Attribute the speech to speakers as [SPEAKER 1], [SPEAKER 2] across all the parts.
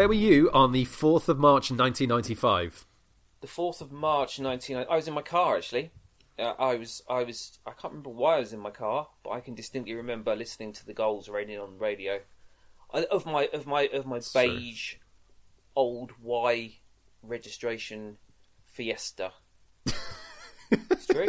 [SPEAKER 1] Where were you on the 4th of March 1995?
[SPEAKER 2] The fourth of March, nineteen. I was in my car actually. Uh, I was, I was, I can't remember why I was in my car, but I can distinctly remember listening to the goals raining on the radio. I, of my, of my, of my
[SPEAKER 1] That's true.
[SPEAKER 2] beige, old Y registration Fiesta. it's true.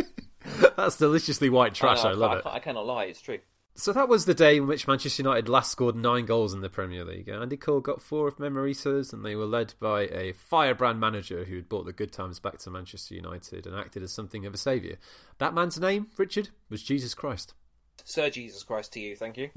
[SPEAKER 1] That's deliciously white trash,
[SPEAKER 2] know,
[SPEAKER 1] I love
[SPEAKER 2] I,
[SPEAKER 1] it.
[SPEAKER 2] can't- I cannot lie. It's true.
[SPEAKER 1] So that was the day in which Manchester United last scored nine goals in the Premier League. Andy Cole got four if memory serves, and they were led by a firebrand manager who had brought the good times back to Manchester United and acted as something of a saviour. That man's name, Richard, was Jesus Christ.
[SPEAKER 2] Sir Jesus Christ to you. Thank you.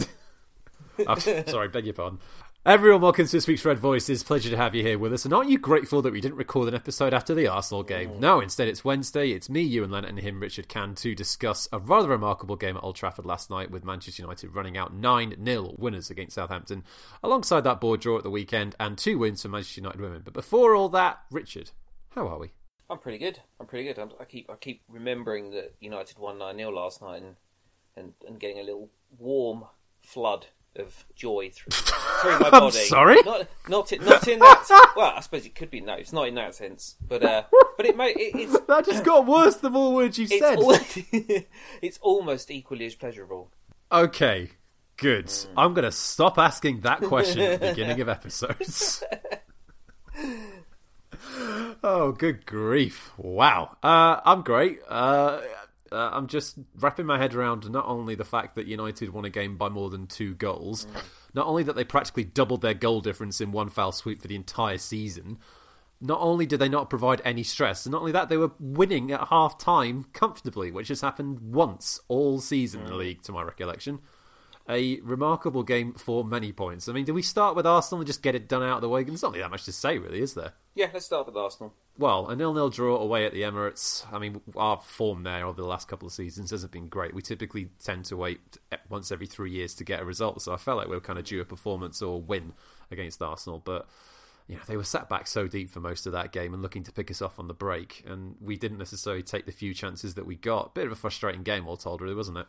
[SPEAKER 1] Oh, sorry, beg your pardon. Everyone, welcome to this week's Red Voices. Pleasure to have you here with us. And aren't you grateful that we didn't record an episode after the Arsenal game? No, instead it's Wednesday. It's me, you, and Leonard, and him, Richard Can, to discuss a rather remarkable game at Old Trafford last night with Manchester United running out 9 0 winners against Southampton, alongside that board draw at the weekend and two wins for Manchester United women. But before all that, Richard, how are we?
[SPEAKER 2] I'm pretty good. I'm pretty good. I'm, I keep, I keep remembering that United won nine 0 last night, and, and and getting a little warm flood of joy through, through my
[SPEAKER 1] I'm
[SPEAKER 2] body.
[SPEAKER 1] sorry?
[SPEAKER 2] Not not in, not in that. well, I suppose it could be. No, it's not in that sense. But uh, but it may. It, it's
[SPEAKER 1] That just got worse the more words you said.
[SPEAKER 2] al- it's almost equally as pleasurable.
[SPEAKER 1] Okay, good.
[SPEAKER 2] Mm.
[SPEAKER 1] I'm going to stop asking that question at the beginning of episodes. oh, good grief. Wow. Uh, I'm great. Uh, uh, I'm just wrapping my head around not only the fact that United won a game by more than two goals, not only that they practically doubled their goal difference in one foul sweep for the entire season, not only did they not provide any stress, and not only that, they were winning at half time comfortably, which has happened once all season in the league, to my recollection. A remarkable game for many points. I mean, do we start with Arsenal and just get it done out of the way? There's not really that much to say, really, is there?
[SPEAKER 2] Yeah, let's start with Arsenal.
[SPEAKER 1] Well, a nil-nil draw away at the Emirates. I mean, our form there over the last couple of seasons hasn't been great. We typically tend to wait once every three years to get a result, so I felt like we were kind of due a performance or win against Arsenal. But you know, they were sat back so deep for most of that game and looking to pick us off on the break, and we didn't necessarily take the few chances that we got. Bit of a frustrating game, all told, really, wasn't it?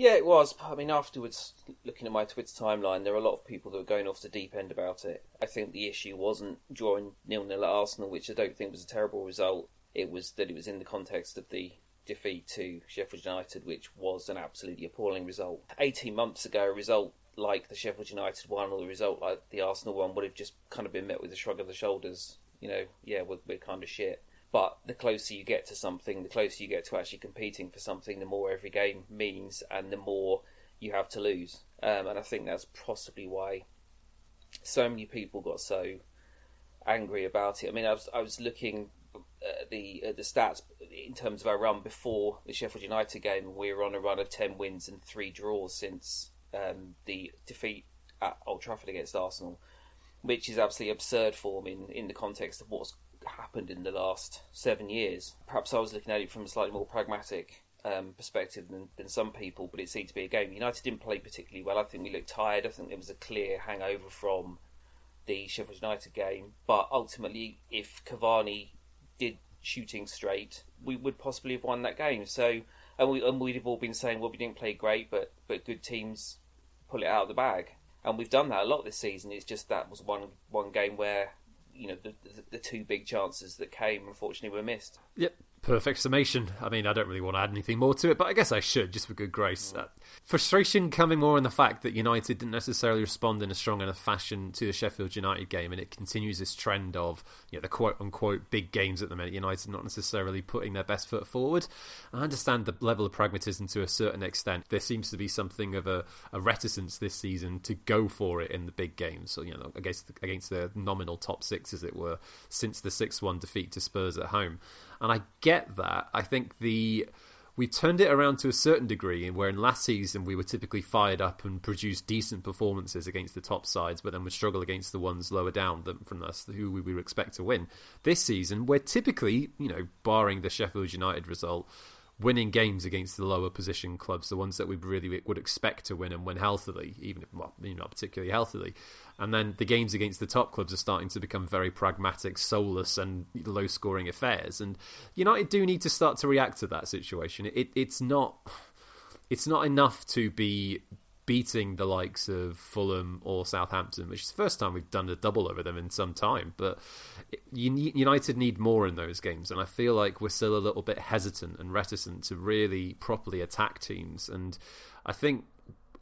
[SPEAKER 2] Yeah, it was. I mean, afterwards, looking at my Twitter timeline, there were a lot of people that were going off the deep end about it. I think the issue wasn't drawing nil nil at Arsenal, which I don't think was a terrible result. It was that it was in the context of the defeat to Sheffield United, which was an absolutely appalling result. 18 months ago, a result like the Sheffield United one or a result like the Arsenal one would have just kind of been met with a shrug of the shoulders. You know, yeah, we're, we're kind of shit. But the closer you get to something, the closer you get to actually competing for something, the more every game means, and the more you have to lose. Um, and I think that's possibly why so many people got so angry about it. I mean, I was I was looking at the at the stats in terms of our run before the Sheffield United game, we were on a run of ten wins and three draws since um, the defeat at Old Trafford against Arsenal, which is absolutely absurd form in in the context of what's happened in the last seven years. Perhaps I was looking at it from a slightly more pragmatic um, perspective than, than some people, but it seemed to be a game. United didn't play particularly well. I think we looked tired. I think there was a clear hangover from the Sheffield United game. But ultimately, if Cavani did shooting straight, we would possibly have won that game. So, and, we, and we'd have all been saying, well, we didn't play great, but, but good teams pull it out of the bag. And we've done that a lot this season. It's just that was one one game where you know the, the, the two big chances that came unfortunately were missed.
[SPEAKER 1] Yep, perfect summation. I mean, I don't really want to add anything more to it, but I guess I should, just for good grace. Uh, frustration coming more in the fact that United didn't necessarily respond in a strong enough fashion to the Sheffield United game, and it continues this trend of you know the quote unquote big games at the minute. United not necessarily putting their best foot forward. I understand the level of pragmatism to a certain extent. There seems to be something of a, a reticence this season to go for it in the big games, so, you know, against against the nominal top six, as it were, since the six one defeat to Spurs at home. And I get that. I think the we turned it around to a certain degree, where in last season we were typically fired up and produced decent performances against the top sides, but then would struggle against the ones lower down than from us, who we would expect to win. This season, we're typically, you know, barring the Sheffield United result, winning games against the lower position clubs, the ones that we really would expect to win and win healthily, even if well, you know, not particularly healthily. And then the games against the top clubs are starting to become very pragmatic, soulless, and low scoring affairs. And United do need to start to react to that situation. It, it's not. It's not enough to be beating the likes of Fulham or Southampton, which is the first time we've done a double over them in some time. But United need more in those games, and I feel like we're still a little bit hesitant and reticent to really properly attack teams. And I think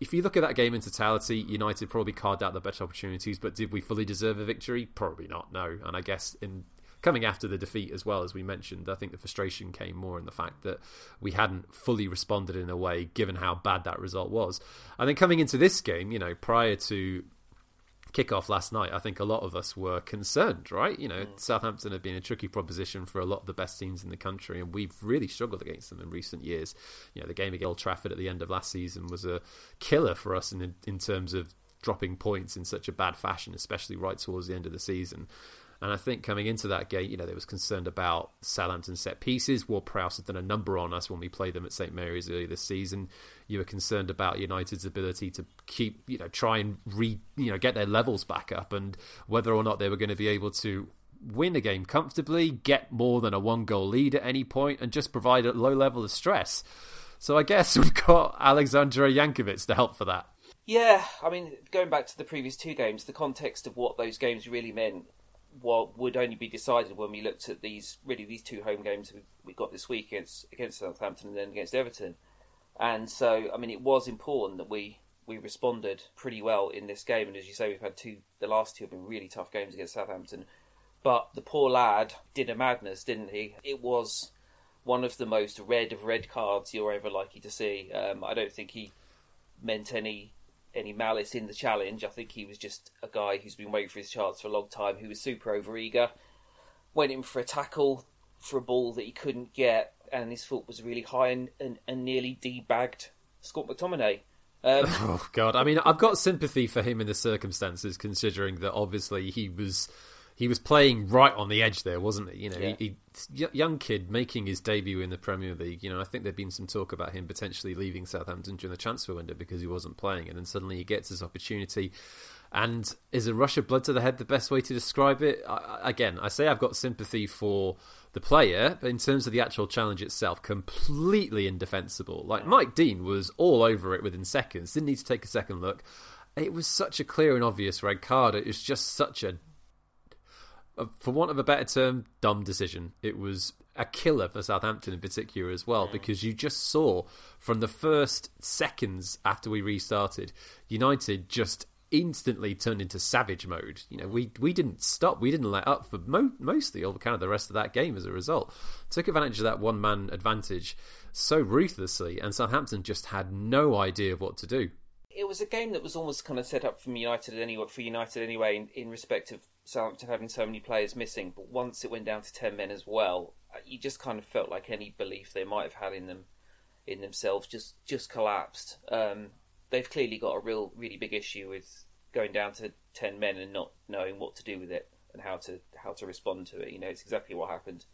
[SPEAKER 1] if you look at that game in totality, United probably carved out the better opportunities, but did we fully deserve a victory? Probably not, no. And I guess in coming after the defeat as well as we mentioned, I think the frustration came more in the fact that we hadn't fully responded in a way, given how bad that result was. And then coming into this game, you know, prior to kickoff last night, I think a lot of us were concerned, right? You know, mm. Southampton have been a tricky proposition for a lot of the best teams in the country, and we've really struggled against them in recent years. You know, the game against Old Trafford at the end of last season was a killer for us in in terms of dropping points in such a bad fashion, especially right towards the end of the season. And I think coming into that game, you know, they was concerned about Southampton set pieces. Ward-Prowse had done a number on us when we played them at St Mary's earlier this season. You were concerned about United's ability to keep, you know, try and re, you know, get their levels back up, and whether or not they were going to be able to win a game comfortably, get more than a one goal lead at any point, and just provide a low level of stress. So I guess we've got Alexandre Jankewitz to help for that.
[SPEAKER 2] Yeah, I mean, going back to the previous two games, the context of what those games really meant what would only be decided when we looked at these really these two home games we, we got this week against against Southampton and then against Everton. And so, I mean, it was important that we we responded pretty well in this game. And as you say, we've had two. The last two have been really tough games against Southampton. But the poor lad did a madness, didn't he? It was one of the most red of red cards you're ever likely to see. Um, I don't think he meant any any malice in the challenge. I think he was just a guy who's been waiting for his chance for a long time, who was super overeager, went in for a tackle for a ball that he couldn't get, and his foot was really high and, and, and nearly debagged Scott McTominay.
[SPEAKER 1] Um, oh God! I mean, I've got sympathy for him in the circumstances, considering that obviously he was he was playing right on the edge there, wasn't he? You know, yeah. he, he, young kid making his debut in the Premier League. You know, I think there'd been some talk about him potentially leaving Southampton during the transfer window because he wasn't playing, and then suddenly he gets his opportunity. And is a rush of blood to the head the best way to describe it? I, again, I say I've got sympathy for the player, but in terms of the actual challenge itself, completely indefensible. Like Mike Dean was all over it within seconds, didn't need to take a second look. It was such a clear and obvious red card. It was just such a Uh, for want of a better term, dumb decision. It was a killer for Southampton in particular as well, because you just saw from the first seconds after we restarted, United just instantly turned into savage mode. You know, we we didn't stop, we didn't let up for mo- mostly all kind of the rest of that game as a result. Took advantage of that one man advantage so ruthlessly, and Southampton just had no idea of what to do
[SPEAKER 2] it was a game that was almost kind of set up for United anyway. For United anyway, in, in respect of Southampton having so many players missing. But once it went down to ten men as well, uh, you just kind of felt like any belief they might have had in them, in themselves, just just collapsed. Um, they've clearly got a real, really big issue with going down to ten men and not knowing what to do with it and how to how to respond to it. You know, it's exactly what happened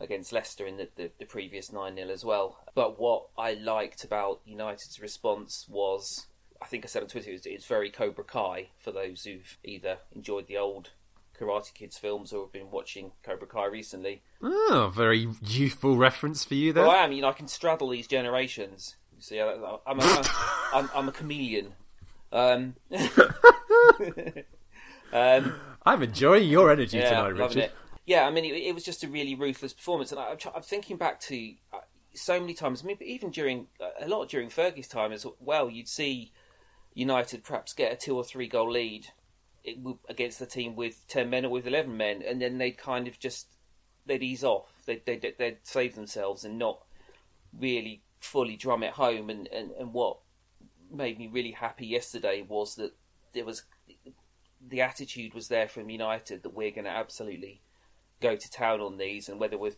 [SPEAKER 2] against Leicester in the, the, the previous 9 0 as well. But what I liked about United's response was I think I said on Twitter, it's, it's very Cobra Kai for those who've either enjoyed the old Karate Kids films or have been watching Cobra Kai recently.
[SPEAKER 1] Oh, very youthful reference for you there.
[SPEAKER 2] Well, I am. You know, I can straddle these generations. You see, I'm a, I'm, I'm a chameleon. Um,
[SPEAKER 1] um, I'm enjoying your energy
[SPEAKER 2] yeah,
[SPEAKER 1] tonight, Richard.
[SPEAKER 2] It. Yeah, I mean, it, it, was just a really ruthless performance, and I, am thinking back to uh, so many times. I mean, even during a lot during Fergie's time as well, you'd see United perhaps get a two or three goal lead against the team with 10 men or with 11 men, and then they'd kind of just they'd ease off. They'd, they'd, they'd save themselves and not really fully drum it home. And, and, and what made me really happy yesterday was that there was the attitude was there from United that we're going to absolutely go to town on these, and whether we're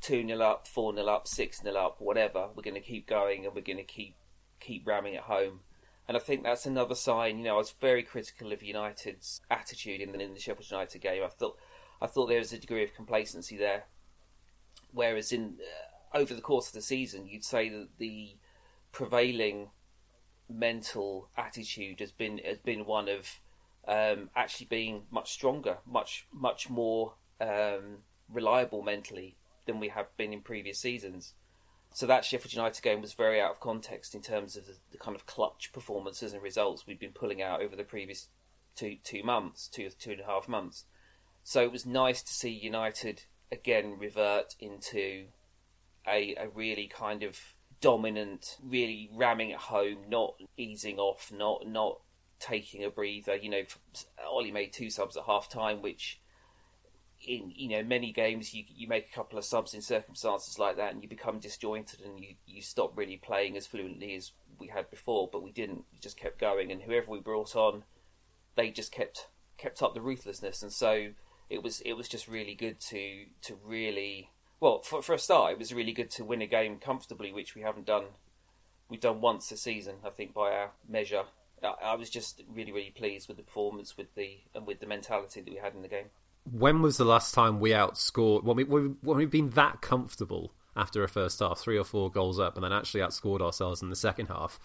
[SPEAKER 2] 2 0 up, 4 0 up, 6 0 up, whatever, we're going to keep going and we're going to keep keep ramming it home. And I think that's another sign. You know, I was very critical of United's attitude in the, in the Sheffield United game. I thought I thought there was a degree of complacency there, whereas in uh, over the course of the season, you'd say that the prevailing mental attitude has been has been one of um, actually being much stronger, much much more um, reliable mentally than we have been in previous seasons. So that Sheffield United game was very out of context in terms of the, the kind of clutch performances and results we'd been pulling out over the previous two two months, two two and a half months. So it was nice to see United again revert into a a really kind of dominant, really ramming at home, not easing off, not not taking a breather. You know, Ollie made two subs at half time, which in you know many games you you make a couple of subs in circumstances like that and you become disjointed and you you stop really playing as fluently as we had before but we didn't. We just kept going and whoever we brought on they just kept kept up the ruthlessness. And so it was it was just really good to to really well for for a start it was really good to win a game comfortably which we haven't done we've done once this season I think by our measure. I, I was just really really pleased with the performance with the and with the mentality that we had in the game
[SPEAKER 1] when was the last time we outscored when we when we've been that comfortable after a first half, three or four goals up, and then actually outscored ourselves in the second half?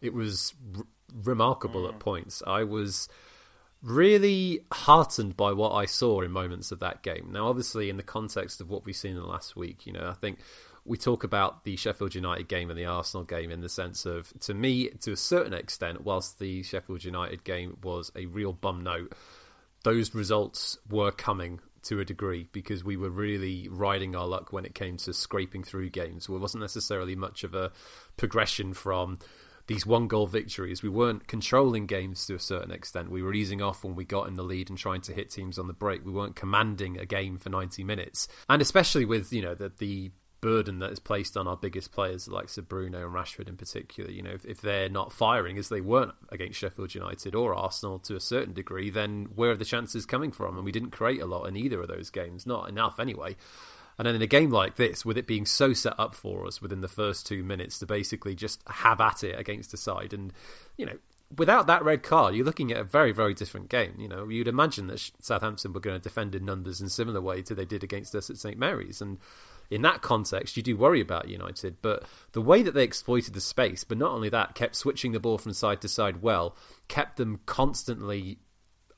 [SPEAKER 1] It was r- remarkable mm. at points. I was really heartened by what I saw in moments of that game. Now, obviously, in the context of what we've seen in the last week, you know, I think we talk about the Sheffield United game and the Arsenal game in the sense of, to me, to a certain extent, whilst the Sheffield United game was a real bum note those results were coming to a degree because we were really riding our luck when it came to scraping through games. There wasn't necessarily much of a progression from these one goal victories. We weren't controlling games to a certain extent. We were easing off when we got in the lead and trying to hit teams on the break. We weren't commanding a game for 90 minutes. And especially with, you know, the, the burden that is placed on our biggest players, like Bruno and Rashford in particular. You know, if, if, they're not firing as they weren't against Sheffield United or Arsenal to a certain degree, then where are the chances coming from? And we didn't create a lot in either of those games, not enough anyway. And then in a game like this, with it being so set up for us within the first two minutes to basically just have at it against a side, and you know, without that red card, you're looking at a very, very different game. You know, you'd imagine that Southampton were going to defend in numbers in similar way to they did against us at St Mary's, and in that context, you do worry about United. But the way that they exploited the space, but not only that, kept switching the ball from side to side well, kept them constantly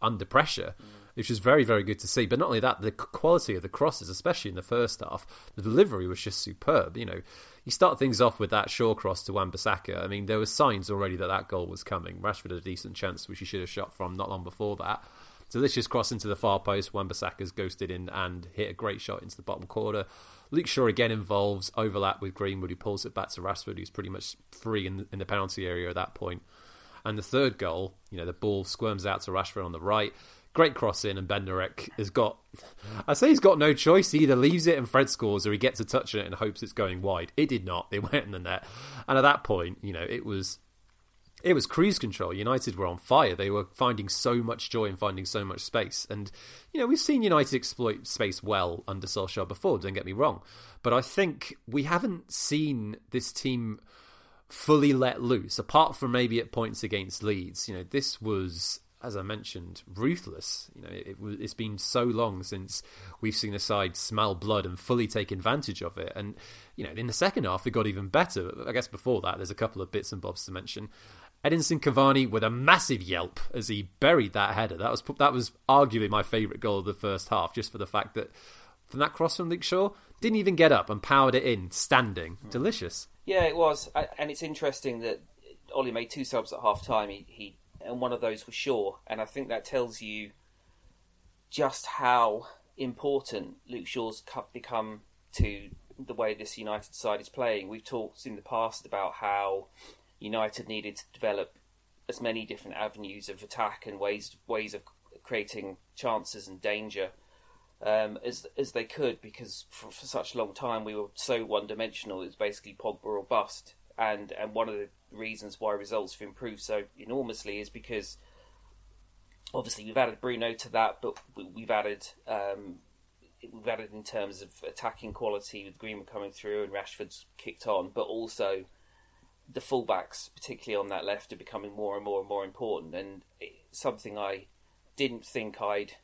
[SPEAKER 1] under pressure. Mm. Which was very, very good to see. But not only that, the quality of the crosses, especially in the first half, the delivery was just superb. You know, you start things off with that short cross to Wan-Bissaka. I mean, there were signs already that that goal was coming. Rashford had a decent chance, which he should have shot from not long before that. Delicious cross into the far post. Wan-Bissaka's ghosted in and hit a great shot into the bottom corner. Luke Shaw again involves overlap with Greenwood, who pulls it back to Rashford, who's pretty much free in, in the penalty area at that point. And the third goal, you know, the ball squirms out to Rashford on the right. Great cross in, and Bednarek has got. I say he's got no choice. He either leaves it and Fred scores, or he gets a touch on it and hopes it's going wide. It did not. It went in the net. And at that point, you know, it was it was cruise control. United were on fire. They were finding so much joy and finding so much space. And, you know, we've seen United exploit space well under Solskjaer before, don't get me wrong. But I think we haven't seen this team fully let loose, apart from maybe at points against Leeds. You know, this was, as I mentioned, ruthless. You know, it, it's been so long since we've seen a side smell blood and fully take advantage of it. And, you know, in the second half, it got even better. I guess before that, there's a couple of bits and bobs to mention. Edinson Cavani with a massive yelp as he buried that header. That was that was arguably my favourite goal of the first half, just for the fact that from that cross from Luke Shaw, didn't even get up and powered it in standing. Hmm. Delicious.
[SPEAKER 2] Yeah, it was, and it's interesting that Ollie made two subs at half time. He, he and one of those was Shaw, and I think that tells you just how important Luke Shaw's become to the way this United side is playing. We've talked in the past about how United needed to develop as many different avenues of attack and ways ways of creating chances and danger um, as as they could because for, for, such a long time we were so one dimensional. It was basically Pogba or bust, and and one of the reasons why results have improved so enormously is because obviously we've added Bruno to that, but we've added. Um, we've added in terms of attacking quality with Greenwood coming through and Rashford's kicked on, but also the fullbacks, particularly on that left, are becoming more and more and more important. And something I didn't think I'd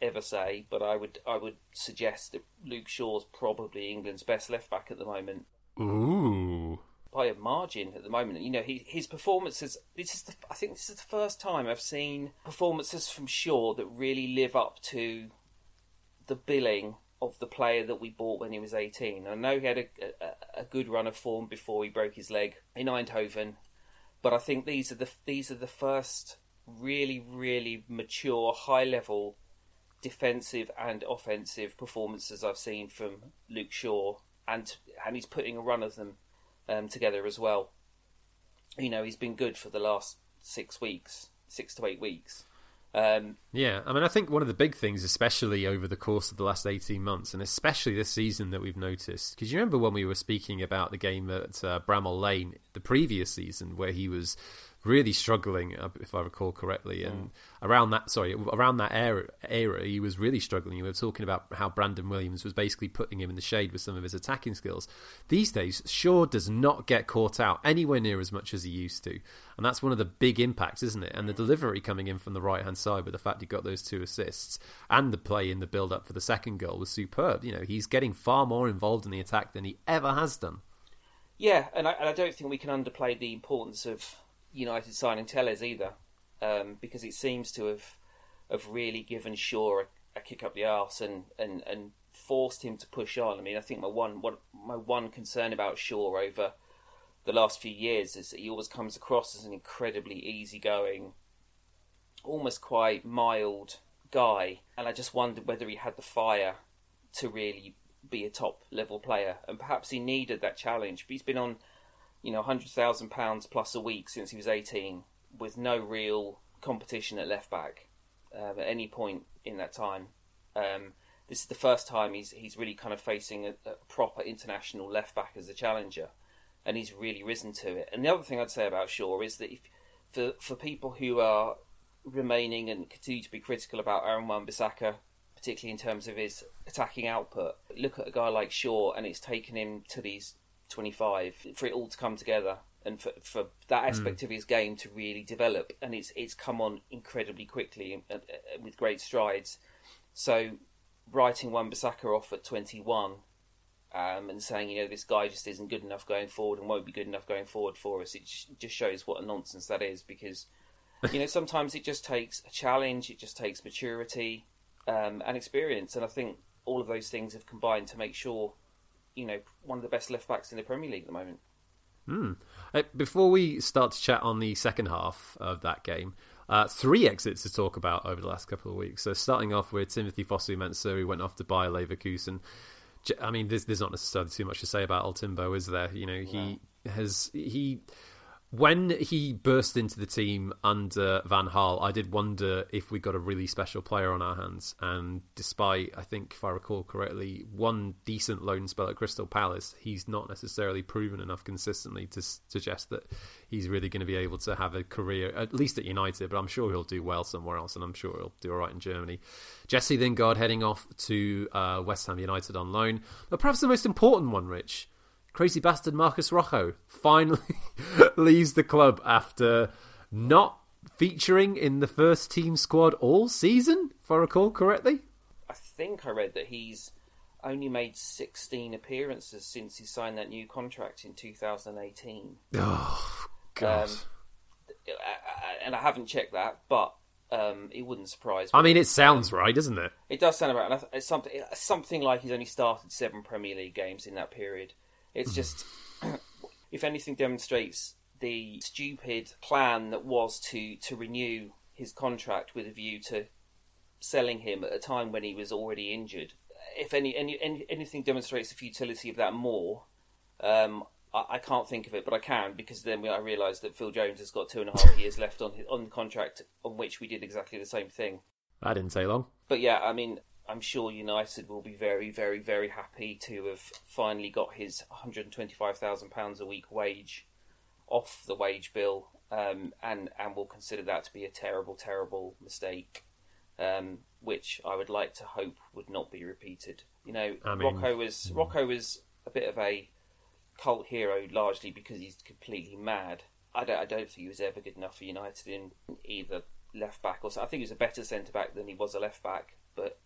[SPEAKER 2] ever say, but I would I would suggest that Luke Shaw's probably England's best left back at the moment.
[SPEAKER 1] Ooh.
[SPEAKER 2] By a margin at the moment, you know, he, his performances. This is the, I think this is the first time I've seen performances from Shaw that really live up to the billing of the player that we bought when he was 18. I know he had a, a, a good run of form before he broke his leg in Eindhoven, but I think these are the these are the first really really mature, high level defensive and offensive performances I've seen from Luke Shaw, and and he's putting a run of them um, together as well. You know, he's been good for the last six weeks, six to eight weeks. Um,
[SPEAKER 1] yeah, I mean, I think one of the big things, especially over the course of the last 18 months, and especially this season that we've noticed, because you remember when we were speaking about the game at uh, Bramall Lane the previous season, where he was really struggling, uh, if I recall correctly. And mm. around that, sorry, around that era, era, he was really struggling. You were talking about how Brandon Williams was basically putting him in the shade with some of his attacking skills. These days, Shaw does not get caught out anywhere near as much as he used to, and that's one of the big impacts, isn't it? And the delivery coming in from the right hand side with the fact he got those two assists and the play in the build up for the second goal was superb. You know, he's getting far more involved in the attack than he ever has done.
[SPEAKER 2] Yeah, and I, and I don't think we can underplay the importance of United signing Telles either, um, because it seems to have have really given Shaw a, a, kick up the arse and, and, and forced him to push on. I mean, I think my one, one my one concern about Shaw over the last few years is that he always comes across as an incredibly easygoing, almost quite mild guy, and I just wondered whether he had the fire to really be a top level player, and perhaps he needed that challenge. But he's been on you know, hundred thousand pounds plus a week since he was eighteen, with no real competition at left back um, at any point in that time. Um, this is the first time he's he's really kind of facing a, a, proper international left back as a challenger, and he's really risen to it. And the other thing I'd say about Shaw is that if, for for people who are remaining and continue to be critical about Aaron Wan-Bissaka, particularly in terms of his attacking output, look at a guy like Shaw, and it's taken him to these 25 for it all to come together and for, for that aspect mm. of his game to really develop. And it's it's come on incredibly quickly and, with great strides. So writing Wan-Bissaka off at 21 um, and saying you know this guy just isn't good enough going forward and won't be good enough going forward for us it just shows what a nonsense that is because you know sometimes it just takes a challenge it just takes maturity um, and experience. And I think all of those things have combined to make sure you know, one of the best left backs in the Premier League at the moment.
[SPEAKER 1] Uh, before we start to chat on the second half of that game, uh, three exits to talk about over the last couple of weeks. So starting off with Timothy Fosu-Mensah, who went off to Bayer Leverkusen. I mean, there's, there's not necessarily too much to say about El Timbo, is there? You know, he has he when he burst into the team under Van Gaal, I did wonder if we got a really special player on our hands. And despite, I think, if I recall correctly, one decent loan spell at Crystal Palace, he's not necessarily proven enough consistently to suggest that he's really going to be able to have a career, at least at United. But I'm sure he'll do well somewhere else, and I'm sure he'll do all right in Germany. Jesse Lingard heading off to uh, West Ham United on loan. But perhaps the most important one, Rich crazy bastard Marcos Rojo finally leaves the club after not featuring in the first team squad all season, if I recall correctly.
[SPEAKER 2] I think I read that he's only made 16 appearances since he signed that new contract in 2018.
[SPEAKER 1] Oh, God. Um,
[SPEAKER 2] and I haven't checked that, but um, it wouldn't surprise
[SPEAKER 1] me. I mean, it sounds right, doesn't it?
[SPEAKER 2] It does sound right. It's something, something like he's only started seven Premier League games in that period. It's just, if anything, demonstrates the stupid plan that was to to renew his contract with a view to selling him at a time when he was already injured. If any, any, any anything demonstrates the futility of that more, um, I, I, can't think of it, but I can because then I realise that Phil Jones has got two and a half years left on his, on the contract on which we did exactly the same thing.
[SPEAKER 1] That didn't say long.
[SPEAKER 2] But yeah, I mean, I'm sure United will be very, very, very happy to have finally got his £125,000 a week wage off the wage bill, um, and and will consider that to be a terrible, terrible mistake, um, which I would like to hope would not be repeated. You know, I mean, Rojo was hmm. Rojo was a bit of a cult hero largely because he's completely mad. I don't, I don't think he was ever good enough for United in either left back or so. I think he was a better centre back than he was a left back, but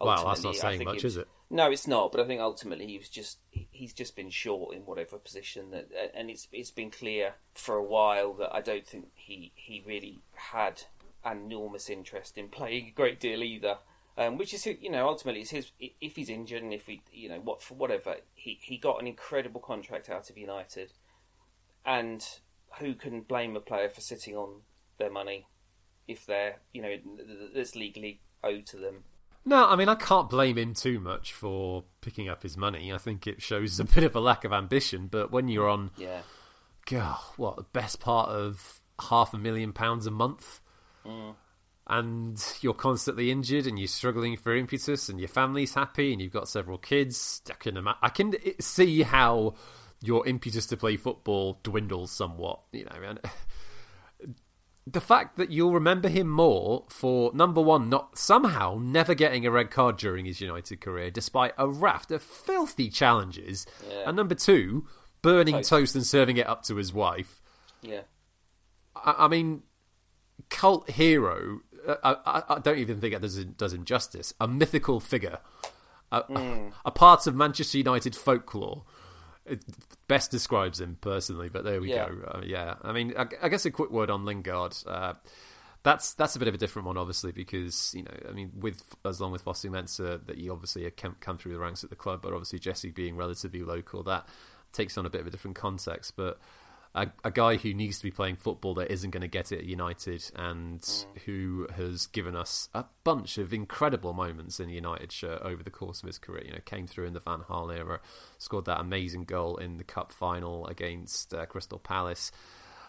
[SPEAKER 1] Wow, that's not saying much, is it?
[SPEAKER 2] No, it's not. But I think ultimately he was just he's just been short in whatever position that, and it's it's been clear for a while that I don't think he he really had enormous interest in playing a great deal either. um, which is you know ultimately it's his. If he's injured and if he you know what for whatever he he got an incredible contract out of United, and who can blame a player for sitting on their money if they're you know that's legally owed to them.
[SPEAKER 1] No, I mean I can't blame him too much for picking up his money. I think it shows a bit of a lack of ambition. But when you're on,
[SPEAKER 2] yeah,
[SPEAKER 1] God, what the best part of half a million pounds a month,
[SPEAKER 2] mm.
[SPEAKER 1] and you're constantly injured and you're struggling for impetus, and your family's happy and you've got several kids, I can ima- I can see how your impetus to play football dwindles somewhat. You know, and the fact that you'll remember him more for number one, not somehow never getting a red card during his United career, despite a raft of filthy challenges,
[SPEAKER 2] yeah.
[SPEAKER 1] and number two, burning
[SPEAKER 2] Toast.
[SPEAKER 1] toast and serving it up to his wife.
[SPEAKER 2] Yeah,
[SPEAKER 1] I, I mean, cult hero. uh, I, I, I don't even think it does does him justice. A mythical figure, a,
[SPEAKER 2] Mm.
[SPEAKER 1] a, a part of Manchester United folklore. It best describes him personally, but there we
[SPEAKER 2] Yeah.
[SPEAKER 1] go. Uh, yeah, I mean, I, I guess a quick word on Lingard. Uh, that's that's a bit of a different one, obviously, because you know, I mean, with as long with Fosu-Mensah, that he obviously come, come through the ranks at the club, but obviously Jesse being relatively local, that takes on a bit of a different context. But a, a guy who needs to be playing football that isn't going to get it at United, and who has given us a bunch of incredible moments in the United shirt over the course of his career. You know, came through in the Van Gaal era, scored that amazing goal in the cup final against uh, Crystal Palace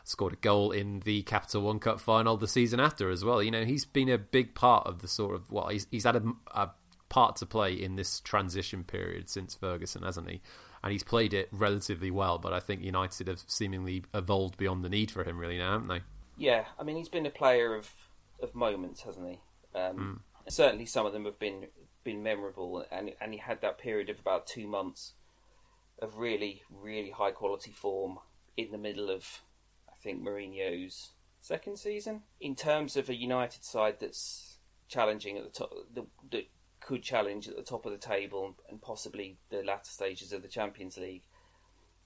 [SPEAKER 1] scored a goal in the Capital One Cup final the season after as well. You know, he's been a big part of the sort of well, he's he's had a, a part to play in this transition period since Ferguson, hasn't he? And he's played it relatively well, but I think United have seemingly evolved beyond the need for him, really now, haven't they?
[SPEAKER 2] yeah. I mean, he's been a player of of moments, hasn't he? Um, Certainly, some of them have been been memorable, and and he had that period of about two months of really, really high quality form in the middle of, I think, Mourinho's second season. In terms of a United side that's challenging at the top, that could challenge at the top of the table and possibly the latter stages of the Champions League.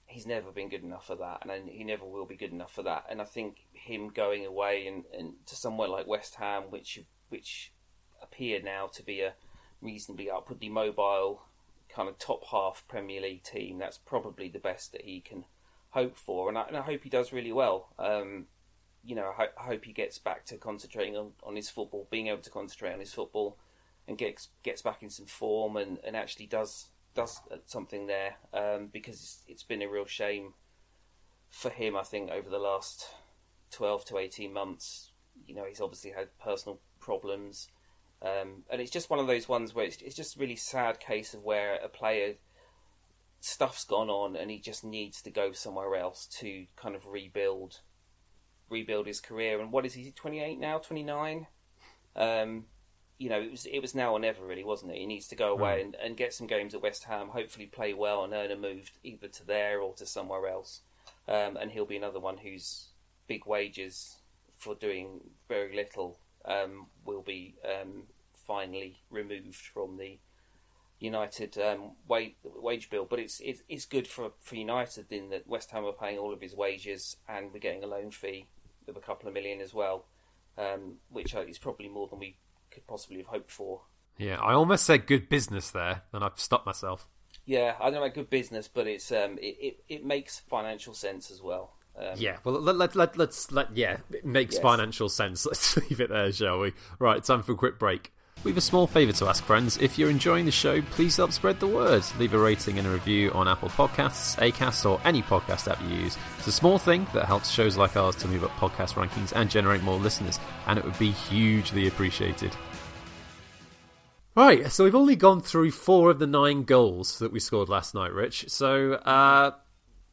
[SPEAKER 2] He's never been good enough for that, and he never will be good enough for that. And I think him going away and, and to somewhere like West Ham, which which appear now to be a reasonably upwardly mobile kind of top half Premier League team, that's probably the best that he can hope for. And I, and I hope he does really well. Um, you know, I, ho- I hope he gets back to concentrating on, on his football, being able to concentrate on his football, and gets gets back in some form and, and actually does does something there. Um, because it's, it's been a real shame for him. I think over the last twelve to eighteen months, you know, he's obviously had personal problems. Um, and it's just one of those ones where it's, it's just a really sad case of where a player stuff's gone on and he just needs to go somewhere else to kind of rebuild rebuild his career and what is he 28 now 29 um, you know it was it was now or never really wasn't it? He needs to go away and, and get some games at West Ham hopefully play well and earn a move either to there or to somewhere else. Um, and he'll be another one whose big wages for doing very little um, will be um, finally removed from the United um, wage, wage bill. But it's, it's it's good for for United in that West Ham are paying all of his wages and we're getting a loan fee of a couple of million as well, um, which is probably more than we could possibly have hoped for.
[SPEAKER 1] Yeah, I almost said good business there, and I've stopped myself.
[SPEAKER 2] Yeah, I don't know about good business, but it's um, it, it, it makes financial sense as well. Um,
[SPEAKER 1] Yeah, well, let, let, let, let's let yeah, it makes
[SPEAKER 2] Yes.
[SPEAKER 1] financial sense. Let's leave it there, shall we? Right, time for a quick break. We have a small favour to ask, friends. If you're enjoying the show, please help spread the word. Leave a rating and a review on Apple Podcasts, Acast, or any podcast app you use. It's a small thing that helps shows like ours to move up podcast rankings and generate more listeners, and it would be hugely appreciated. Right, so we've only gone through four of the nine goals that we scored last night, Rich. So, uh,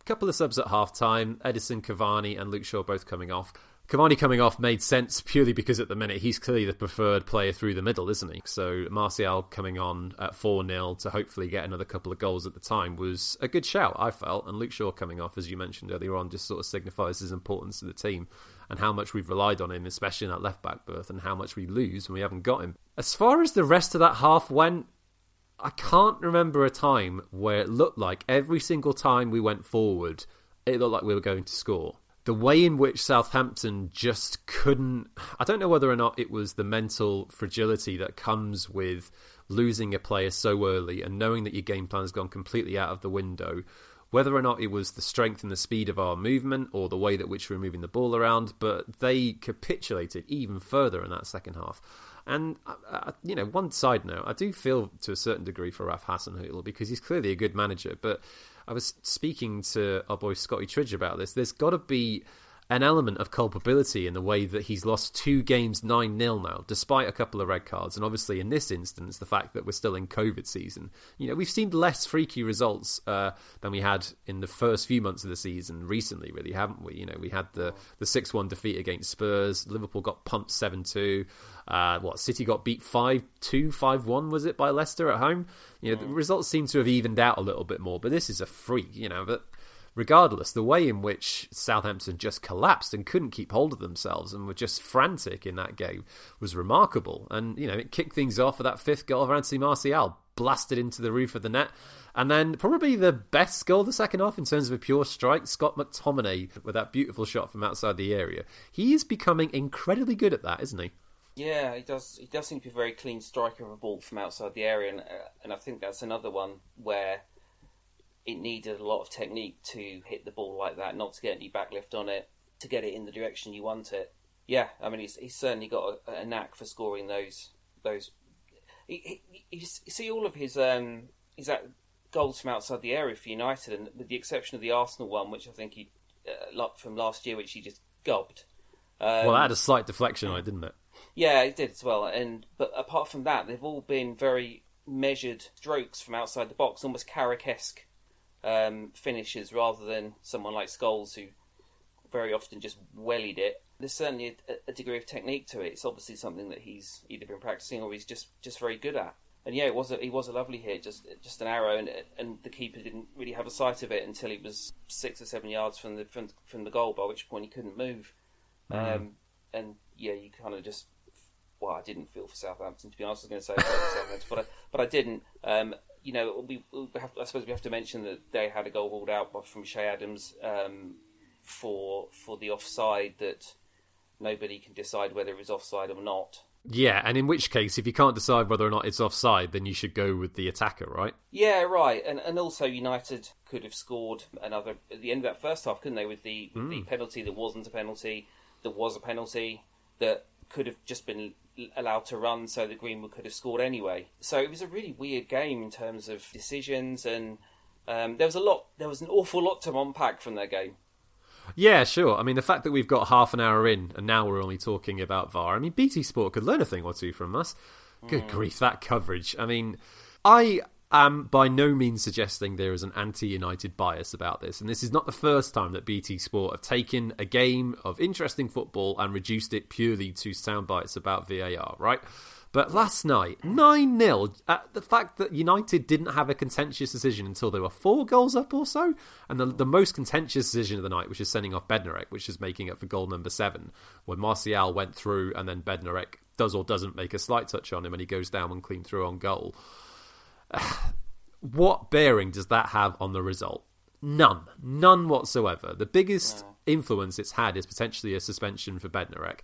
[SPEAKER 1] couple of subs at half time. Edinson Cavani and Luke Shaw both coming off. Cavani coming off made sense purely because at the minute he's clearly the preferred player through the middle, isn't he? So Martial coming on at 4 0 to hopefully get another couple of goals at the time was a good shout, I felt. And Luke Shaw coming off, as you mentioned earlier on, just sort of signifies his importance to the team and how much we've relied on him, especially in that left back berth, and how much we lose when we haven't got him. As far as the rest of that half went, I can't remember a time where it looked like every single time we went forward, it looked like we were going to score. The way in which Southampton just couldn't. I don't know whether or not it was the mental fragility that comes with losing a player so early and knowing that your game plan has gone completely out of the window. Whether or not it was the strength and the speed of our movement or the way that which we were moving the ball around, but they capitulated even further in that second half. And uh, uh you know, one side note, I do feel to a certain degree for Ralph Hasenhüttl because he's clearly a good manager, but I was speaking to our boy Scotty Tridge about this. There's got to be an element of culpability in the way that he's lost two games 9 0 now, despite a couple of red cards. And obviously, in this instance, the fact that we're still in COVID season. You know, we've seen less freaky results uh, than we had in the first few months of the season recently, really, haven't we? You know, we had the, the 6 1 defeat against Spurs, Liverpool got pumped 7 2. Uh, what City got beat 5 2, 5 1, was it, by Leicester at home? You know, the results seem to have evened out a little bit more, but this is a freak, you know. But regardless, the way in which Southampton just collapsed and couldn't keep hold of themselves and were just frantic in that game was remarkable. And, you know, it kicked things off with that fifth goal of Anthony Martial, blasted into the roof of the net. And then probably the best goal the second half in terms of a pure strike, Scott McTominay with that beautiful shot from outside the area. He is becoming incredibly good at that, isn't he?
[SPEAKER 2] Yeah, he does. He does seem to be a very clean striker of a ball from outside the area, and uh, and I think that's another one where it needed a lot of technique to hit the ball like that, not to get any backlift on it, to get it in the direction you want it. Yeah, I mean, he's, he's certainly got a, a knack for scoring those those. He, he, you see all of his um, his goals from outside the area for United, and with the exception of the Arsenal one, which I think he uh, from last year, which he just gobbed.
[SPEAKER 1] Um, well, that had a slight deflection on it, didn't it?
[SPEAKER 2] Yeah, it did as well. And but apart from that, they've all been very measured strokes from outside the box, almost Carrick-esque um, finishes rather than someone like Scholes who very often just wellied it. There's certainly a, a, degree of technique to it. It's obviously something that he's either been practicing or he's just, just very good at. And yeah, it was a, he was a lovely hit, just just an arrow, and and the keeper didn't really have a sight of it until he was six or seven yards from the from, from the goal, by which point he couldn't move. Mm. Um, and yeah, you kind of just well, I didn't feel for Southampton to be honest. I was going to say but I, but I didn't. Um, you know, we, we have, I suppose we have to mention that they had a goal ruled out from Che Adams um, for for the offside that nobody can decide whether it was offside or not.
[SPEAKER 1] Yeah, and in which case, if you can't decide whether or not it's offside, then you should go with the attacker, right?
[SPEAKER 2] Yeah, right. And and also United could have scored another at the end of that first half, couldn't they? With the with mm. the hmm. penalty that wasn't a penalty, that was a penalty that could have just been allowed to run so that Greenwood could have scored anyway. So it was a really weird game in terms of decisions, and um, there was a lot, there was an awful lot to unpack from that game.
[SPEAKER 1] Yeah, sure. I mean, the fact that we've got half an hour in and now we're only talking about VAR. I mean, BT Sport could learn a thing or two from us. Good mm. grief, that coverage. I mean, I am by no means suggesting there is an anti United bias about this, and this is not the first time that BT Sport have taken a game of interesting football and reduced it purely to sound bites about VAR, right? But last night, 9 0, uh, the fact that United didn't have a contentious decision until they were four goals up or so, and the, the most contentious decision of the night, which is sending off Bednarek, which is making up for goal number seven, when Martial went through and then Bednarek does or doesn't make a slight touch on him and he goes down and clean through on goal. what bearing does that have on the result? None. None whatsoever. The biggest influence it's had is potentially a suspension for Bednarek.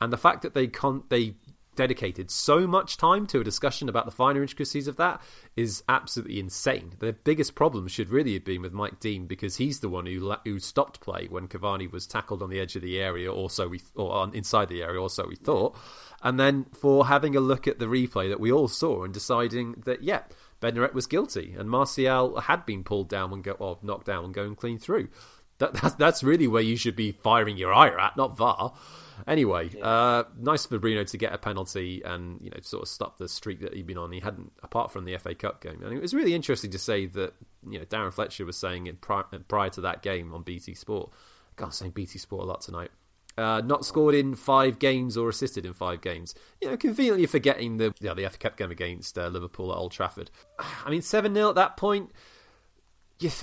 [SPEAKER 1] And the fact that they con- they dedicated so much time to a discussion about the finer intricacies of that is absolutely insane. The biggest problem should really have been with Mike Dean because he's the one who who stopped play when Cavani was tackled on the edge of the area, or so we or on, inside the area, or so we thought. And then for having a look at the replay that we all saw and deciding that yeah, Bednarek was guilty and Martial had been pulled down and go or knocked down and going clean through. That, that's, that's really where you should be firing your ire at, not VAR. Anyway, yeah. uh, nice for Bruno to get a penalty and you know sort of stop the streak that he'd been on. He hadn't, apart from the FA Cup game. And it was really interesting to say that you know Darren Fletcher was saying it prior, prior to that game on BT Sport. God, I'm saying BT Sport a lot tonight. Uh, not scored in five games or assisted in five games. You know, conveniently forgetting the yeah, the FA Cup game against uh, Liverpool at Old Trafford. I mean, seven 0 at that point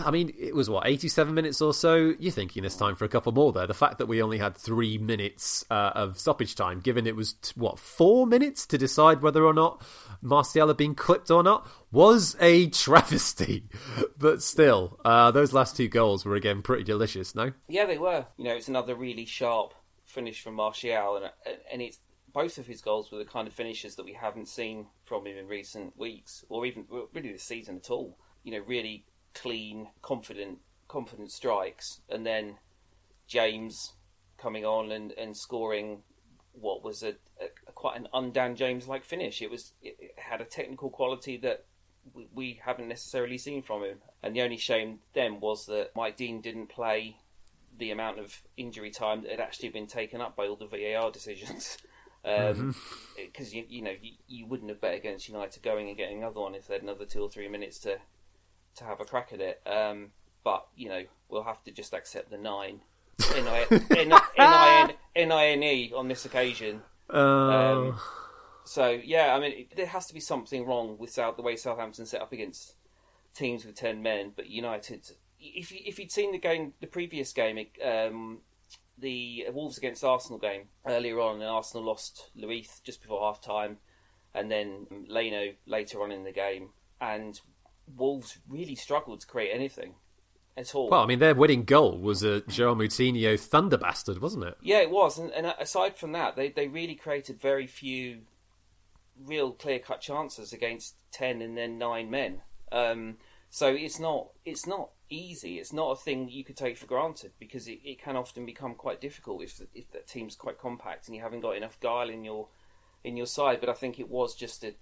[SPEAKER 1] I mean, it was what eighty-seven minutes or so. You're thinking it's time for a couple more there. The fact that we only had three minutes uh, of stoppage time, given it was what four minutes to decide whether or not Martial had been clipped or not, was a travesty. but still, uh, those last two goals were again pretty delicious. No,
[SPEAKER 2] yeah, they were. You know, it's another really sharp finish from Martial, and and it's both of his goals were the kind of finishes that we haven't seen from him in recent weeks, or even really this season at all. You know, really clean, confident, confident strikes, and then James coming on and, and scoring what was a, a, a quite an undan James like finish. It was it, had a technical quality that we, we, haven't necessarily seen from him. And the only shame then was that Mike Dean didn't play the amount of injury time that had actually been taken up by all the VAR decisions. Because um, mm-hmm. you, you know you, you, wouldn't have bet against United going and getting another one if they had another two or three minutes to to have a crack at it. Um, but you know, we'll have to just accept the nine. N-I-N-E on this occasion.
[SPEAKER 1] Um, um,
[SPEAKER 2] so yeah, I mean, it, there has to be something wrong with South, the way Southampton set up against teams with ten men. But United, if you, if you'd seen the game, the previous game, um, the Wolves against Arsenal game earlier on, and Arsenal lost Luiz just before half time, and then Leno later on in the game, and Wolves really struggled to create anything at all.
[SPEAKER 1] Well, I mean, their winning goal was a João Moutinho thunder bastard, wasn't it?
[SPEAKER 2] Yeah, it was. And, and aside from that, they, they really created very few real clear cut chances against ten and then nine men. Um, so it's not it's not easy. It's not a thing you could take for granted because it, it can often become quite difficult if the, if the team's quite compact and you haven't got enough guile in your in your side. But I think it was just a,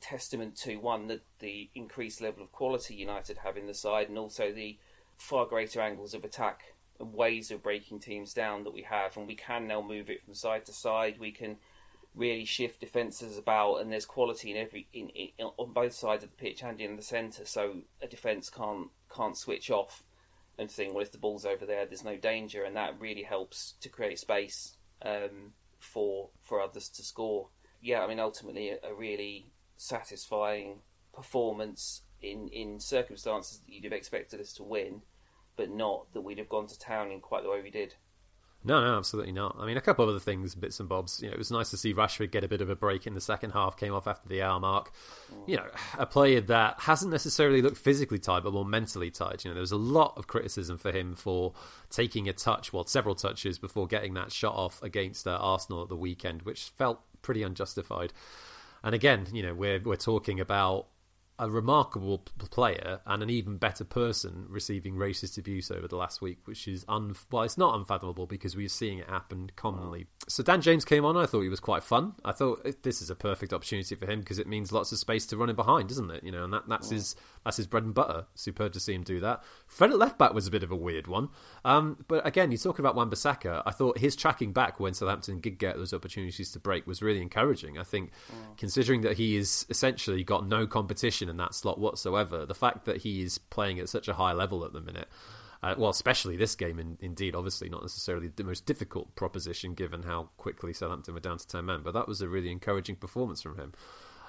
[SPEAKER 2] testament to one that the increased level of quality United have in the side, and also the far greater angles of attack and ways of breaking teams down that we have, and we can now move it from side to side. We can really shift defences about, and there's quality in every in, in, on both sides of the pitch and in the centre. So a defence can't can't switch off and think, well, if the ball's over there, there's no danger, and that really helps to create space um, for for others to score. Yeah, I mean, ultimately, a, a really satisfying performance in, in circumstances that you'd have expected us to win, but not that we'd have gone to town in quite the way we did.
[SPEAKER 1] No, no, absolutely not. I mean, a couple of other things, bits and bobs. You know, it was nice to see Rashford get a bit of a break in the second half. Came off after the hour mark. You know, a player that hasn't necessarily looked physically tired, but more mentally tired. You know, there was a lot of criticism for him for taking a touch, well, several touches before getting that shot off against uh, Arsenal at the weekend, which felt pretty unjustified. And again, you know, we're we're talking about a remarkable player and an even better person receiving racist abuse over the last week, which is un well, it's not unfathomable because we're seeing it happen commonly. So Dan James came on. I thought he was quite fun. I thought eh, this is a perfect opportunity for him because it means lots of space to run in behind, doesn't it? You know, and that, that's his that's his bread and butter. Superb to see him do that. Fred at left back was a bit of a weird one, um, but again, you're talking about Wan-Bissaka. I thought his tracking back when Southampton did get those opportunities to break was really encouraging. I think, considering that he is essentially got no competition in that slot whatsoever. The fact that he is playing at such a high level at the minute, uh, well, especially this game, in, indeed, obviously not necessarily the most difficult proposition given how quickly Southampton were down to 10 men, but that was a really encouraging performance from him.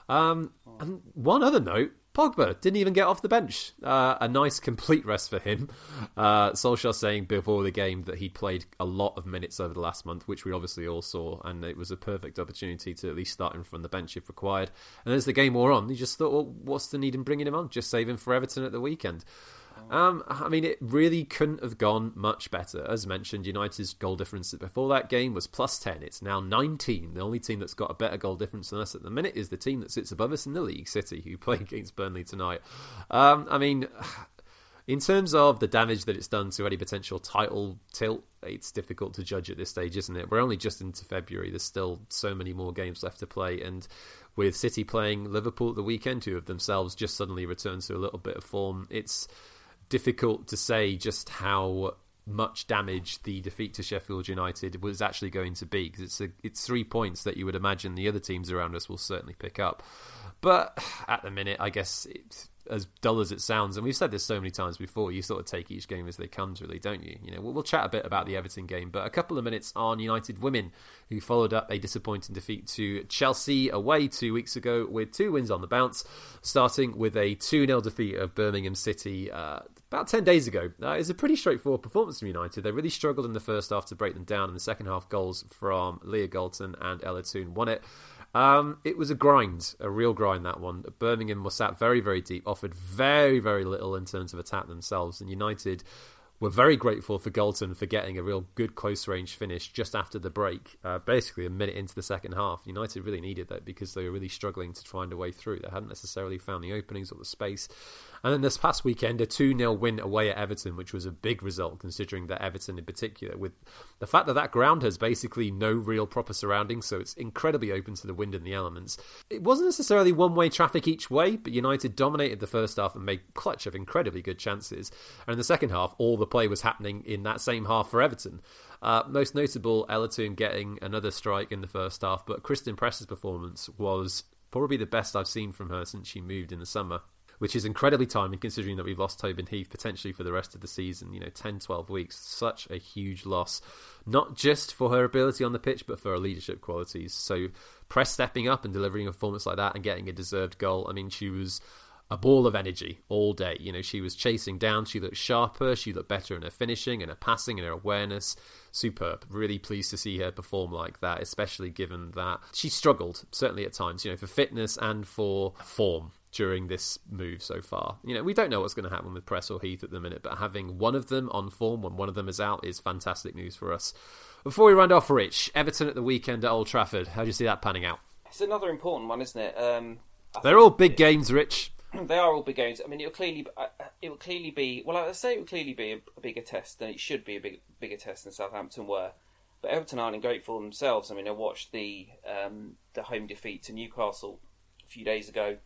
[SPEAKER 1] Um, and one other note Pogba didn't even get off the bench. Uh, a nice complete rest for him. Uh, Solskjaer saying before the game that he played a lot of minutes over the last month, which we obviously all saw, and it was a perfect opportunity to at least start him from the bench if required. And as the game wore on, he just thought, well, what's the need in bringing him on? Just save him for Everton at the weekend. Um, I mean, it really couldn't have gone much better. As mentioned, United's goal difference before that game was plus 10. It's now 19. The only team that's got a better goal difference than us at the minute is the team that sits above us in the league, City, who play against Burnley tonight. Um, I mean, in terms of the damage that it's done to any potential title tilt, it's difficult to judge at this stage, isn't it? We're only just into February. There's still so many more games left to play. And with City playing Liverpool at the weekend, who have themselves just suddenly returned to a little bit of form, it's difficult to say just how much damage the defeat to Sheffield United was actually going to be because it's a, it's three points that you would imagine the other teams around us will certainly pick up. But at the minute, I guess it's as dull as it sounds, and we've said this so many times before, you sort of take each game as they come, really, don't you? You know, we'll, we'll chat a bit about the Everton game, but a couple of minutes on United women, who followed up a disappointing defeat to Chelsea away two weeks ago with two wins on the bounce, starting with a 2 0 defeat of Birmingham City. Uh, about 10 days ago. Uh, it's a pretty straightforward performance from United. They really struggled in the first half to break them down. In the second half, goals from Leah Galton and Ella Toone won it. Um, it was a grind, a real grind, that one. Birmingham was sat very, very deep, offered very, very little in terms of attack themselves, and United were very grateful for Galton for getting a real good close range finish just after the break, uh, basically a minute into the second half. United really needed that because they were really struggling to find a way through. They hadn't necessarily found the openings or the space. And then this past weekend, a 2 0 win away at Everton, which was a big result considering that Everton in particular, with the fact that that ground has basically no real proper surroundings, so it's incredibly open to the wind and the elements. It wasn't necessarily one way traffic each way, but United dominated the first half and made clutch of incredibly good chances. And in the second half, all the play was happening in that same half for Everton. Uh, most notable, Ella Toone getting another strike in the first half, but Christen Press's performance was probably the best I've seen from her since she moved in the summer which is incredibly timely considering that we've lost Tobin Heath potentially for the rest of the season. You know, 10, 12 weeks, such a huge loss, not just for her ability on the pitch, but for her leadership qualities. So, Press stepping up and delivering a performance like that and getting a deserved goal. I mean, she was a ball of energy all day. You know, she was chasing down. She looked sharper. She looked better in her finishing and her passing and her awareness. Superb. Really pleased to see her perform like that, especially given that she struggled, certainly at times, you know, for fitness and for form during this move so far. You know, we don't know what's going to happen with Press or Heath at the minute, but having one of them on form when one of them is out is fantastic news for us. Before we round off, Rich, Everton at the weekend at Old Trafford. How do you see that panning out?
[SPEAKER 2] It's another important one, isn't it? Um,
[SPEAKER 1] They're all big games, Rich.
[SPEAKER 2] They are all big games. I mean, it'll clearly, uh, it will clearly be. Well, I say it will clearly be a, a bigger test than it should be a big, bigger test than Southampton were. But Everton aren't in great form themselves. I mean, I watched the um, the home defeat to Newcastle a few days ago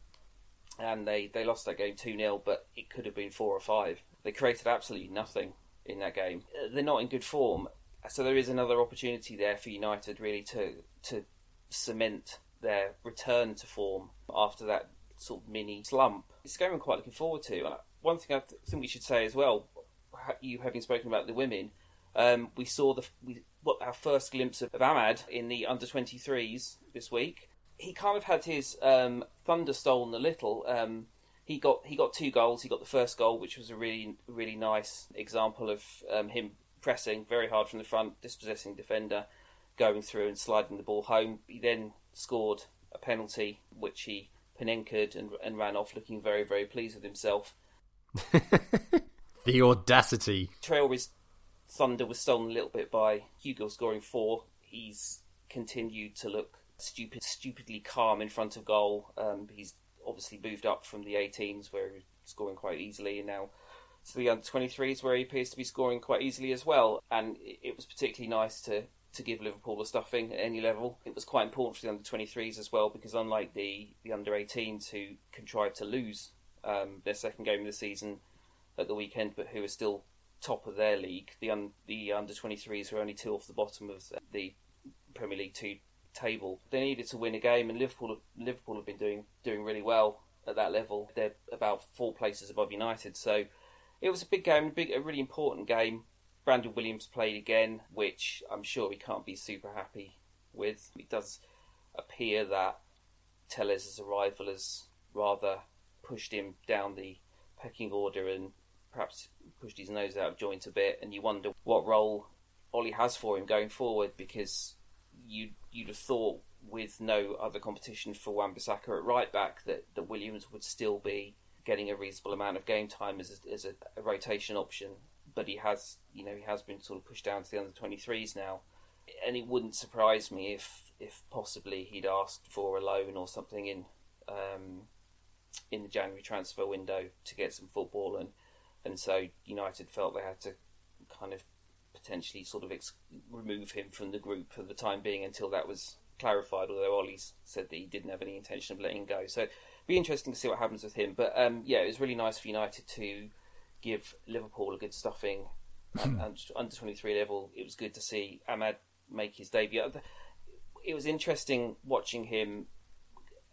[SPEAKER 2] and they, they lost that game 2 0, but it could have been 4 or 5. They created absolutely nothing in that game. Uh, they're not in good form, so there is another opportunity there for United really to, to cement their return to form after that sort of mini slump. It's a game I'm quite looking forward to. Uh, one thing I think we should say as well, you having spoken about the women, um, we saw the we, what our first glimpse of, of Amad in the under 23s this week he kind of had his um, thunder stolen a little. Um, he got he got two goals. He got the first goal, which was a really really nice example of um, him pressing very hard from the front, dispossessing defender, going through and sliding the ball home. He then scored a penalty, which he panenkered and, and ran off, looking very very pleased with himself.
[SPEAKER 1] the audacity!
[SPEAKER 2] Traore's thunder was stolen a little bit by Hugo scoring four. He's continued to look stupid, stupidly calm in front of goal. Um, he's obviously moved up from the 18s where he was scoring quite easily, and now to the under 23s where he appears to be scoring quite easily as well. And it was particularly nice to to give Liverpool a stuffing at any level. It was quite important for the under 23s as well because unlike the the under 18s who contrived to lose um, their second game of the season at the weekend, but who are still top of their league, the un, the under 23s were only two off the bottom of the Premier League two table. They needed to win a game, and Liverpool Liverpool have been doing doing really well at that level. They're about four places above United, so it was a big game, a big, a really important game. Brandon Williams played again, which I'm sure he can't be super happy with. It does appear that Telles' arrival has rather pushed him down the pecking order and perhaps pushed his nose out of joint a bit. And you wonder what role Ollie has for him going forward because you you'd have thought with no other competition for Wan-Bissaka at right back that, that Williams would still be getting a reasonable amount of game time as a, as a, a rotation option. But he has, you know, he has been sort of pushed down to the under 23s now, and it wouldn't surprise me if, if possibly he'd asked for a loan or something in, um, in the January transfer window to get some football, and and so United felt they had to kind of potentially sort of ex- remove him from the group for the time being until that was clarified. Although Ollie said that he didn't have any intention of letting go, so it'd be interesting to see what happens with him. But um, yeah, it was really nice for United to give Liverpool a good stuffing and, under twenty three level. It was good to see Amad make his debut. It was interesting watching him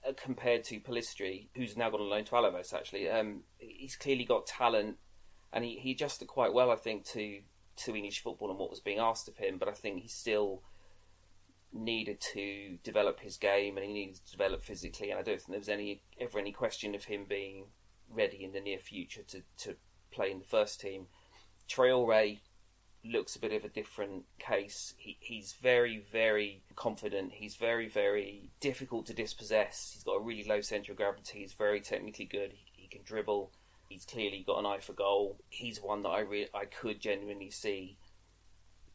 [SPEAKER 2] uh, compared to Pellistri, who's now gone on loan to Alaves. Actually, um, he's clearly got talent, and he, he adjusted quite well, I think, to to English football and what was being asked of him, but I think he still needed to develop his game and he needed to develop physically. And I don't think there was any ever any question of him being ready in the near future to, to play in the first team. Traore looks a bit of a different case. He, he's very, very confident. He's very, very difficult to dispossess. He's got a really low centre of gravity. He's very technically good. He, he can dribble. He's clearly got an eye for goal. He's one that I re- I could genuinely see,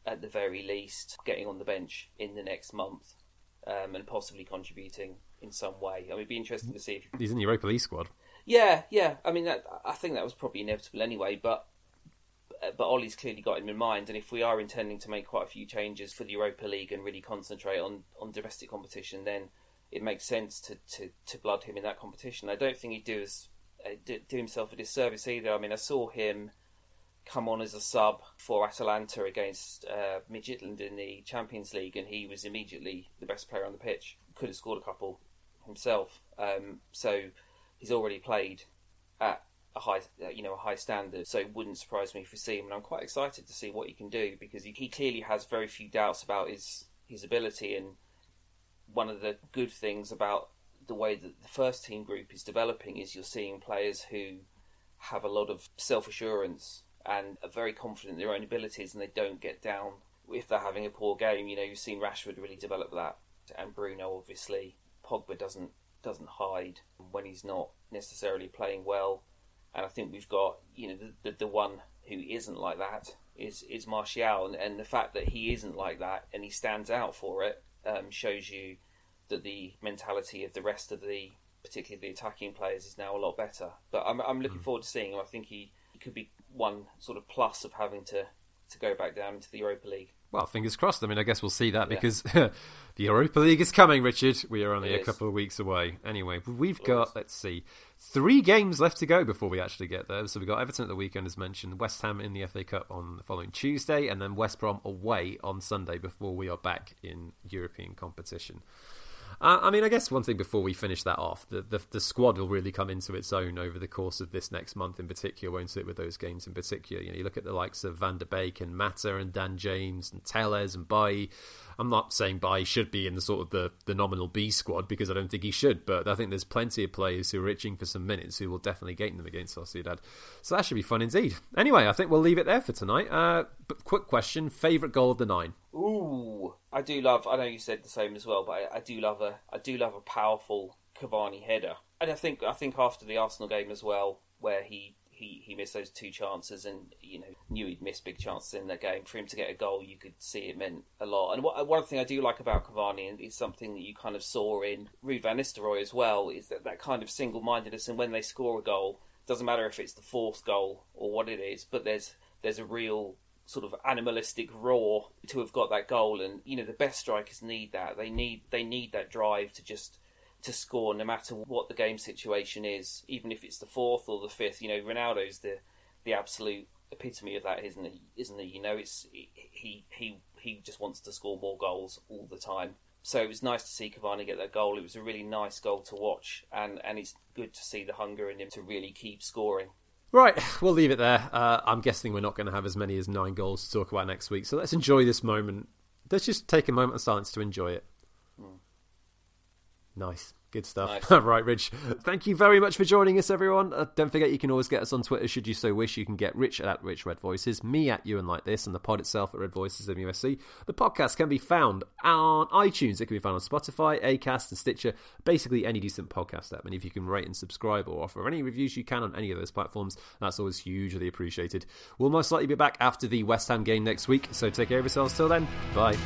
[SPEAKER 2] at the very least, getting on the bench in the next month, um, and possibly contributing in some way. I mean, it'd be interesting to see if
[SPEAKER 1] he's in the Europa League squad.
[SPEAKER 2] Yeah, yeah. I mean, that, I think that was probably inevitable anyway. But but Ollie's clearly got him in mind, and if we are intending to make quite a few changes for the Europa League and really concentrate on, on domestic competition, then it makes sense to, to, to blood him in that competition. I don't think he'd do us uh, do himself a disservice either. I mean, I saw him come on as a sub for Atalanta against uh, Midtjylland in the Champions League, and he was immediately the best player on the pitch. Could have scored a couple himself. Um, so he's already played at a high, uh, you know, a high standard. So it wouldn't surprise me if we see him, and I'm quite excited to see what he can do because he, he clearly has very few doubts about his his ability. And one of the good things about the way that the first team group is developing is you're seeing players who have a lot of self assurance and are very confident in their own abilities, and they don't get down if they're having a poor game. You know, you've seen Rashford really develop that, and Bruno obviously. Pogba doesn't doesn't hide when he's not necessarily playing well and I think we've got you know the the, the one who isn't like that is is Martial, and, and, the fact that he isn't like that and he stands out for it um, shows you that the mentality of the rest of the particularly the attacking players is now a lot better. But I'm I'm looking mm. forward to seeing him. I think he, he could be one sort of plus of having to to go back down into the Europa League.
[SPEAKER 1] Well, fingers crossed. I mean, I guess we'll see that yeah. because the Europa League is coming, Richard. We are only it a is. couple of weeks away. Anyway, we've got, let's see, three games left to go before we actually get there. So we've got Everton at the weekend, as mentioned, West Ham in the FA Cup on the following Tuesday, and then West Brom away on Sunday before we are back in European competition. I mean, I guess one thing before we finish that off, the, the, the squad will really come into its own over the course of this next month, in particular, won't it? With those games in particular, you know, you look at the likes of Van der Beek and Mata and Dan James and Telles and Bailly. I'm not saying Bailly should be in the sort of the, the nominal B squad because I don't think he should, but I think there's plenty of players who are itching for some minutes who will definitely gain them against Sociedad. So that should be fun indeed. Anyway, I think we'll leave it there for tonight. Uh, but quick question: favorite goal of the nine?
[SPEAKER 2] Ooh, I do love. I know you said the same as well, but I, I do love a. I do love a powerful Cavani header, and I think I think after the Arsenal game as well, where he he, he missed those two chances and you know knew he'd missed big chances in the game. For him to get a goal, you could see it meant a lot. And what, one thing I do like about Cavani and is something that you kind of saw in Ruud van Nistelrooy as well is that that kind of single mindedness. And when they score a goal, doesn't matter if it's the fourth goal or what it is, but there's there's a real sort of animalistic roar to have got that goal. And you know the best strikers need that. They need they need that drive to just to score no matter what the game situation is, even if it's the fourth or the fifth. You know, Ronaldo's the the absolute epitome of that, isn't he? Isn't he? You know, it's he he he just wants to score more goals all the time. So it was nice to see Cavani get that goal. It was a really nice goal to watch, and and it's good to see the hunger in him to really keep scoring.
[SPEAKER 1] Right, we'll leave it there. Uh, I'm guessing we're not going to have as many as nine goals to talk about next week, so let's enjoy this moment. Let's just take a moment of silence to enjoy it. Nice. Good stuff. Nice. right, Rich. Thank you very much for joining us, everyone. Uh, don't forget, you can always get us on Twitter should you so wish. You can get Rich at Rich Red Voices, me at you and like this, and the pod itself at Red Voices MUSC. The podcast can be found on iTunes. It can be found on Spotify, Acast, and Stitcher. Basically, any decent podcast app. And if you can rate and subscribe or offer any reviews you can on any of those platforms, that's always hugely appreciated. We'll most likely be back after the West Ham game next week. So take care of yourselves till then. Bye.